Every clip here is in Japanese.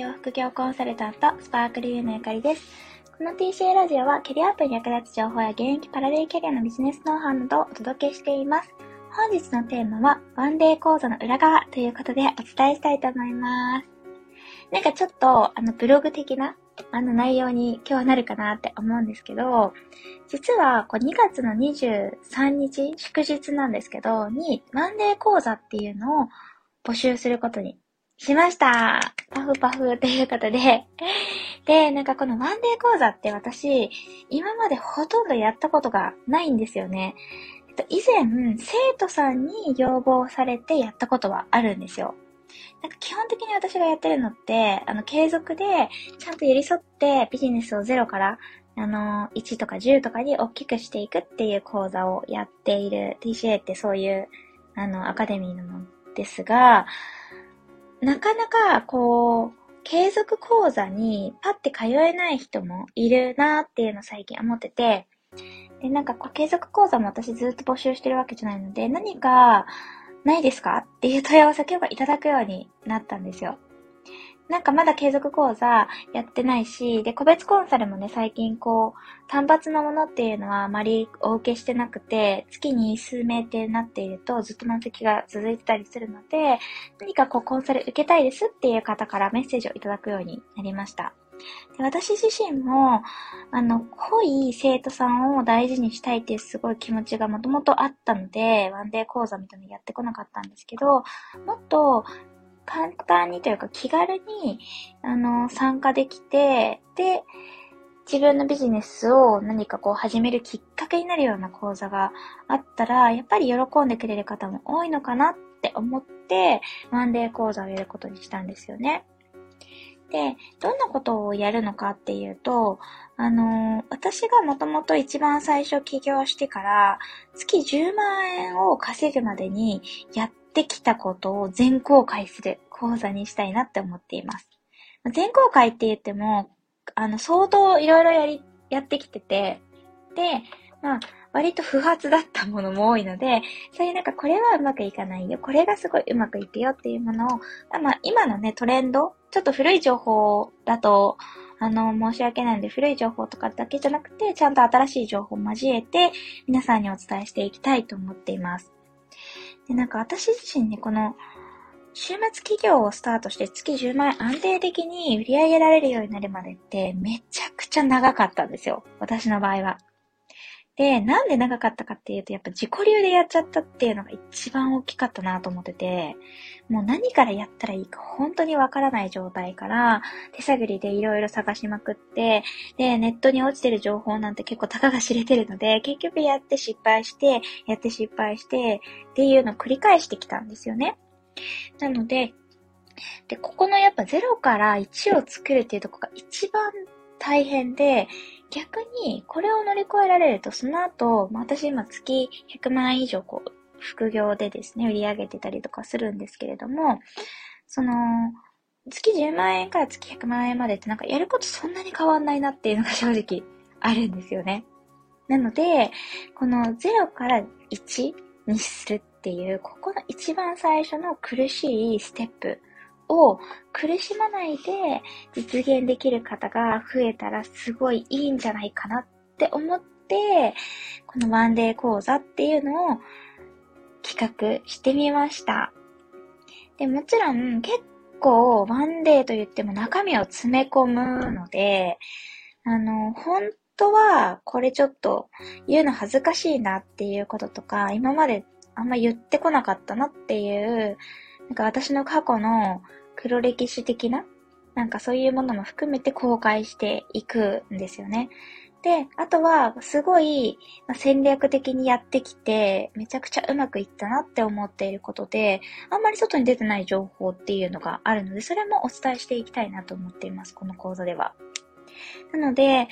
業副業コンサルタント、スパークルユーのゆかりです。この TCA ラジオはキャリアアップに役立つ情報や現役パラレルキャリアのビジネスノウハウなどをお届けしています。本日のテーマは、ワンデー講座の裏側ということでお伝えしたいと思います。なんかちょっと、あの、ブログ的な、あの内容に今日はなるかなって思うんですけど、実は、こう2月の23日、祝日なんですけど、に、ワンデー講座っていうのを募集することにしましたパフパフということで。で、なんかこのワンデー講座って私、今までほとんどやったことがないんですよね。えっと、以前、生徒さんに要望されてやったことはあるんですよ。なんか基本的に私がやってるのって、あの、継続で、ちゃんと寄り添ってビジネスをゼロから、あの、1とか10とかに大きくしていくっていう講座をやっている TCA ってそういう、あの、アカデミーなのですが、なかなか、こう、継続講座にパッて通えない人もいるなっていうの最近思ってて、で、なんかこう、継続講座も私ずっと募集してるわけじゃないので、何かないですかっていう問い合わせを今日はいただくようになったんですよ。なんかまだ継続講座やってないし、で、個別コンサルもね、最近こう、単発のものっていうのはあまりお受けしてなくて、月に数名ってなっているとずっと満席が続いてたりするので、何かこうコンサル受けたいですっていう方からメッセージをいただくようになりました。で私自身も、あの、濃い生徒さんを大事にしたいっていうすごい気持ちがもともとあったので、ワンデー講座みたいなのやってこなかったんですけど、もっと簡単にというか気軽に、あの、参加できて、で、自分のビジネスを何かこう始めるきっかけになるような講座があったら、やっぱり喜んでくれる方も多いのかなって思って、ワンデー講座をやることにしたんですよね。で、どんなことをやるのかっていうと、あのー、私がもともと一番最初起業してから、月10万円を稼ぐまでにやっってきたことを全公開する講座にしたいなって思っています。全公開って言っても、あの、相当いろいろやり、やってきてて、で、まあ、割と不発だったものも多いので、そういうなんかこれはうまくいかないよ、これがすごいうまくいくよっていうものを、まあ今のねトレンド、ちょっと古い情報だと、あの、申し訳ないので古い情報とかだけじゃなくて、ちゃんと新しい情報を交えて皆さんにお伝えしていきたいと思っています。で、なんか私自身ね、この、週末企業をスタートして月10万円安定的に売り上げられるようになるまでってめちゃくちゃ長かったんですよ。私の場合は。で、なんで長かったかっていうと、やっぱ自己流でやっちゃったっていうのが一番大きかったなと思ってて、もう何からやったらいいか本当にわからない状態から、手探りでいろいろ探しまくって、で、ネットに落ちてる情報なんて結構たかが知れてるので、結局やって失敗して、やって失敗して、っていうのを繰り返してきたんですよね。なので、で、ここのやっぱ0から1を作るっていうとこが一番大変で、逆にこれを乗り越えられると、その後、まあ、私今月100万円以上こう、副業でですね、売り上げてたりとかするんですけれども、その、月10万円から月100万円までってなんかやることそんなに変わんないなっていうのが 正直あるんですよね。なので、この0から1にするっていう、ここの一番最初の苦しいステップを苦しまないで実現できる方が増えたらすごいいいんじゃないかなって思って、このワンデー講座っていうのを企画してみました。で、もちろん結構ワンデーと言っても中身を詰め込むので、あの、本当はこれちょっと言うの恥ずかしいなっていうこととか、今まであんま言ってこなかったなっていう、なんか私の過去の黒歴史的な、なんかそういうものも含めて公開していくんですよね。で、あとは、すごい、戦略的にやってきて、めちゃくちゃうまくいったなって思っていることで、あんまり外に出てない情報っていうのがあるので、それもお伝えしていきたいなと思っています、この講座では。なので、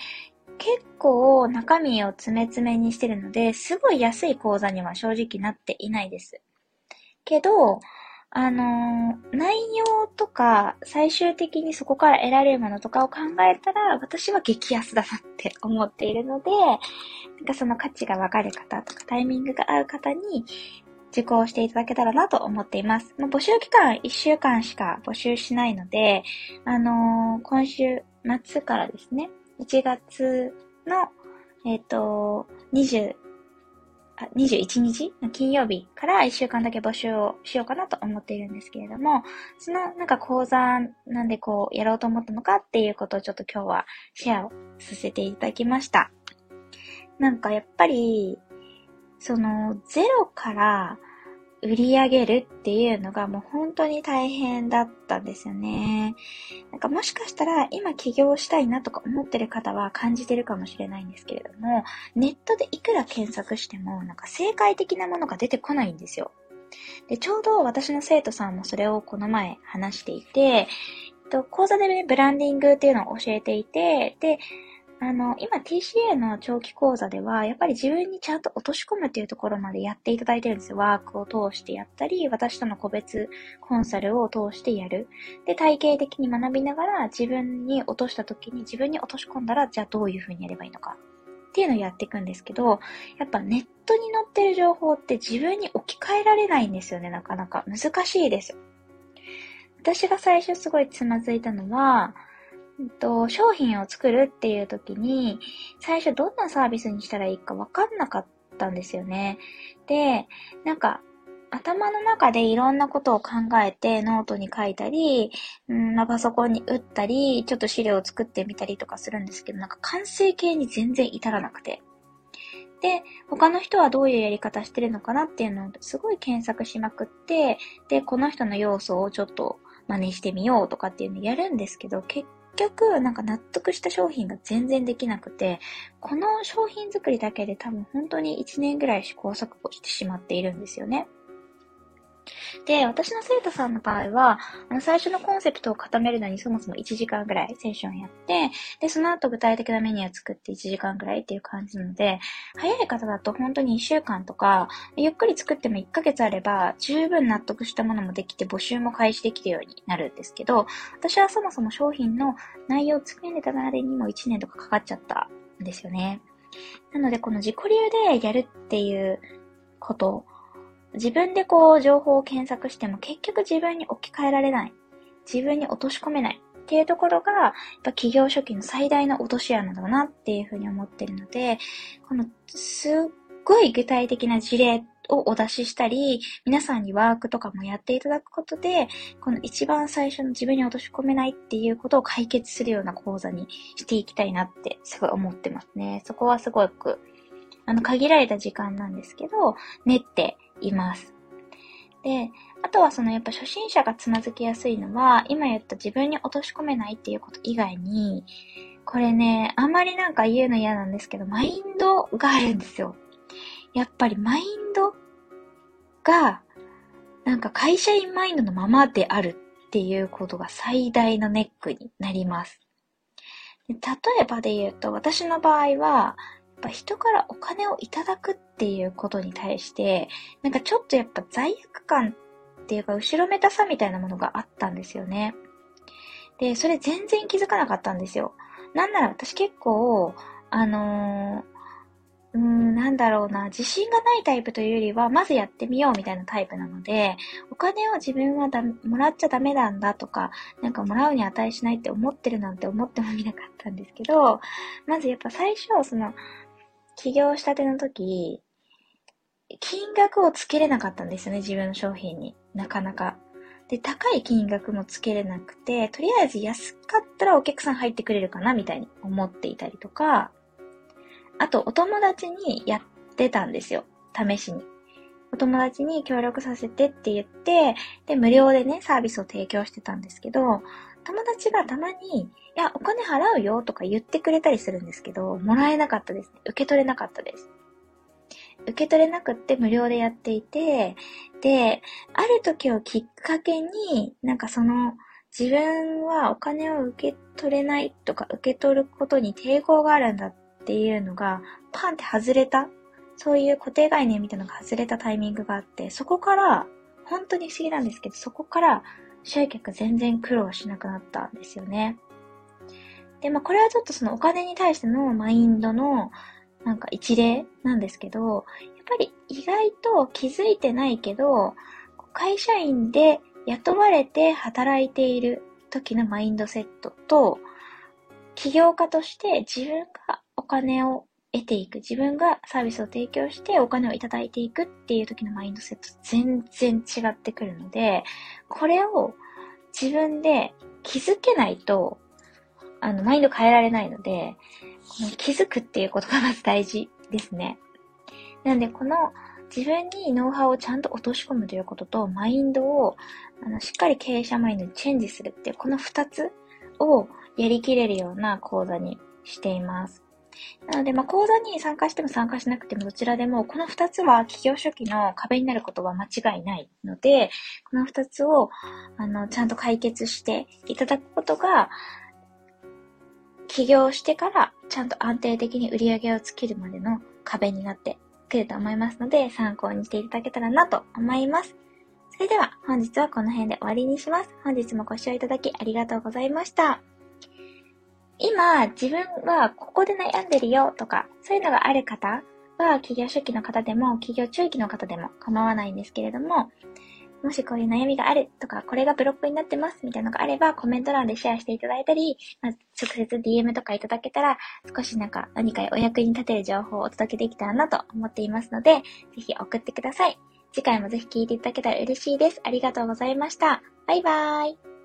結構中身を詰め詰めにしてるので、すごい安い講座には正直なっていないです。けど、あのー、内容とか、最終的にそこから得られるものとかを考えたら、私は激安だなって思っているので、なんかその価値がわかる方とか、タイミングが合う方に、受講していただけたらなと思っています。募集期間1週間しか募集しないので、あのー、今週末からですね、1月の、えっ、ー、と、20、21日の金曜日から1週間だけ募集をしようかなと思っているんですけれども、そのなんか講座なんでこうやろうと思ったのかっていうことをちょっと今日はシェアをさせていただきました。なんかやっぱり、そのゼロから売り上げるっていうのがもう本当に大変だったんですよね。なんかもしかしたら今起業したいなとか思ってる方は感じてるかもしれないんですけれども、ネットでいくら検索してもなんか正解的なものが出てこないんですよ。で、ちょうど私の生徒さんもそれをこの前話していて、と講座でね、ブランディングっていうのを教えていて、で、あの、今 TCA の長期講座では、やっぱり自分にちゃんと落とし込むっていうところまでやっていただいてるんですよ。ワークを通してやったり、私との個別コンサルを通してやる。で、体系的に学びながら、自分に落とした時に自分に落とし込んだら、じゃあどういう風にやればいいのか。っていうのをやっていくんですけど、やっぱネットに載ってる情報って自分に置き換えられないんですよね、なかなか。難しいです。私が最初すごいつまずいたのは、と、商品を作るっていう時に、最初どんなサービスにしたらいいかわかんなかったんですよね。で、なんか、頭の中でいろんなことを考えてノートに書いたり、うんま、パソコンに打ったり、ちょっと資料を作ってみたりとかするんですけど、なんか完成形に全然至らなくて。で、他の人はどういうやり方してるのかなっていうのをすごい検索しまくって、で、この人の要素をちょっと真似してみようとかっていうのをやるんですけど、結局、なんか納得した商品が全然できなくて、この商品作りだけで多分本当に1年ぐらい試行錯誤してしまっているんですよね。で、私の生徒さんの場合は、あの最初のコンセプトを固めるのにそもそも1時間ぐらいセッションやって、で、その後具体的なメニューを作って1時間ぐらいっていう感じなので、早い方だと本当に1週間とか、ゆっくり作っても1ヶ月あれば、十分納得したものもできて募集も開始できるようになるんですけど、私はそもそも商品の内容を作り上げたまでにも1年とかかかっちゃったんですよね。なので、この自己流でやるっていうこと自分でこう情報を検索しても結局自分に置き換えられない。自分に落とし込めないっていうところが、やっぱ企業初期の最大の落とし穴だなっていうふうに思ってるので、このすっごい具体的な事例をお出ししたり、皆さんにワークとかもやっていただくことで、この一番最初の自分に落とし込めないっていうことを解決するような講座にしていきたいなってすごい思ってますね。そこはすごく、あの、限られた時間なんですけど、練っています。で、あとはそのやっぱ初心者がつまずきやすいのは、今言った自分に落とし込めないっていうこと以外に、これね、あんまりなんか言うの嫌なんですけど、マインドがあるんですよ。やっぱりマインドが、なんか会社員マインドのままであるっていうことが最大のネックになります。例えばで言うと、私の場合は、っぱ人からお金をいただくっていうことに対して、なんかちょっとやっぱ罪悪感っていうか、後ろめたさみたいなものがあったんですよね。で、それ全然気づかなかったんですよ。なんなら私結構、あのーうーん、なんだろうな、自信がないタイプというよりは、まずやってみようみたいなタイプなので、お金を自分はだもらっちゃダメなんだとか、なんかもらうに値しないって思ってるなんて思ってもみなかったんですけど、まずやっぱ最初、その、起業したての時、金額をつけれなかったんですよね、自分の商品に。なかなか。で、高い金額もつけれなくて、とりあえず安かったらお客さん入ってくれるかな、みたいに思っていたりとか、あと、お友達にやってたんですよ。試しに。お友達に協力させてって言って、で、無料でね、サービスを提供してたんですけど、友達がたまに、いや、お金払うよとか言ってくれたりするんですけど、もらえなかったですね。受け取れなかったです。受け取れなくって無料でやっていて、で、ある時をきっかけに、なんかその、自分はお金を受け取れないとか受け取ることに抵抗があるんだっていうのが、パンって外れた。そういう固定概念みたいなのが外れたタイミングがあって、そこから、本当に不思議なんですけど、そこから集客全然苦労しなくなったんですよね。で、まあこれはちょっとそのお金に対してのマインドのなんか一例なんですけど、やっぱり意外と気づいてないけど、会社員で雇われて働いている時のマインドセットと、起業家として自分がお金を得ていく、自分がサービスを提供してお金をいただいていくっていう時のマインドセット全然違ってくるので、これを自分で気づけないと、あの、マインド変えられないので、この気づくっていうことがまず大事ですね。なんで、この自分にノウハウをちゃんと落とし込むということと、マインドをあのしっかり経営者マインドにチェンジするっていう、この二つをやりきれるような講座にしています。なので、まあ、講座に参加しても参加しなくてもどちらでも、この二つは企業初期の壁になることは間違いないので、この二つを、あの、ちゃんと解決していただくことが、起業してからちゃんと安定的に売り上げをつけるまでの壁になってくると思いますので、参考にしていただけたらなと思います。それでは本日はこの辺で終わりにします。本日もご視聴いただきありがとうございました。今、自分はここで悩んでるよとか、そういうのがある方は、企業初期の方でも、企業中期の方でも構わないんですけれども、もしこういう悩みがあるとか、これがブロックになってますみたいなのがあれば、コメント欄でシェアしていただいたり、まあ、直接 DM とかいただけたら、少しなんか何かお役に立てる情報をお届けできたらなと思っていますので、ぜひ送ってください。次回もぜひ聞いていただけたら嬉しいです。ありがとうございました。バイバーイ。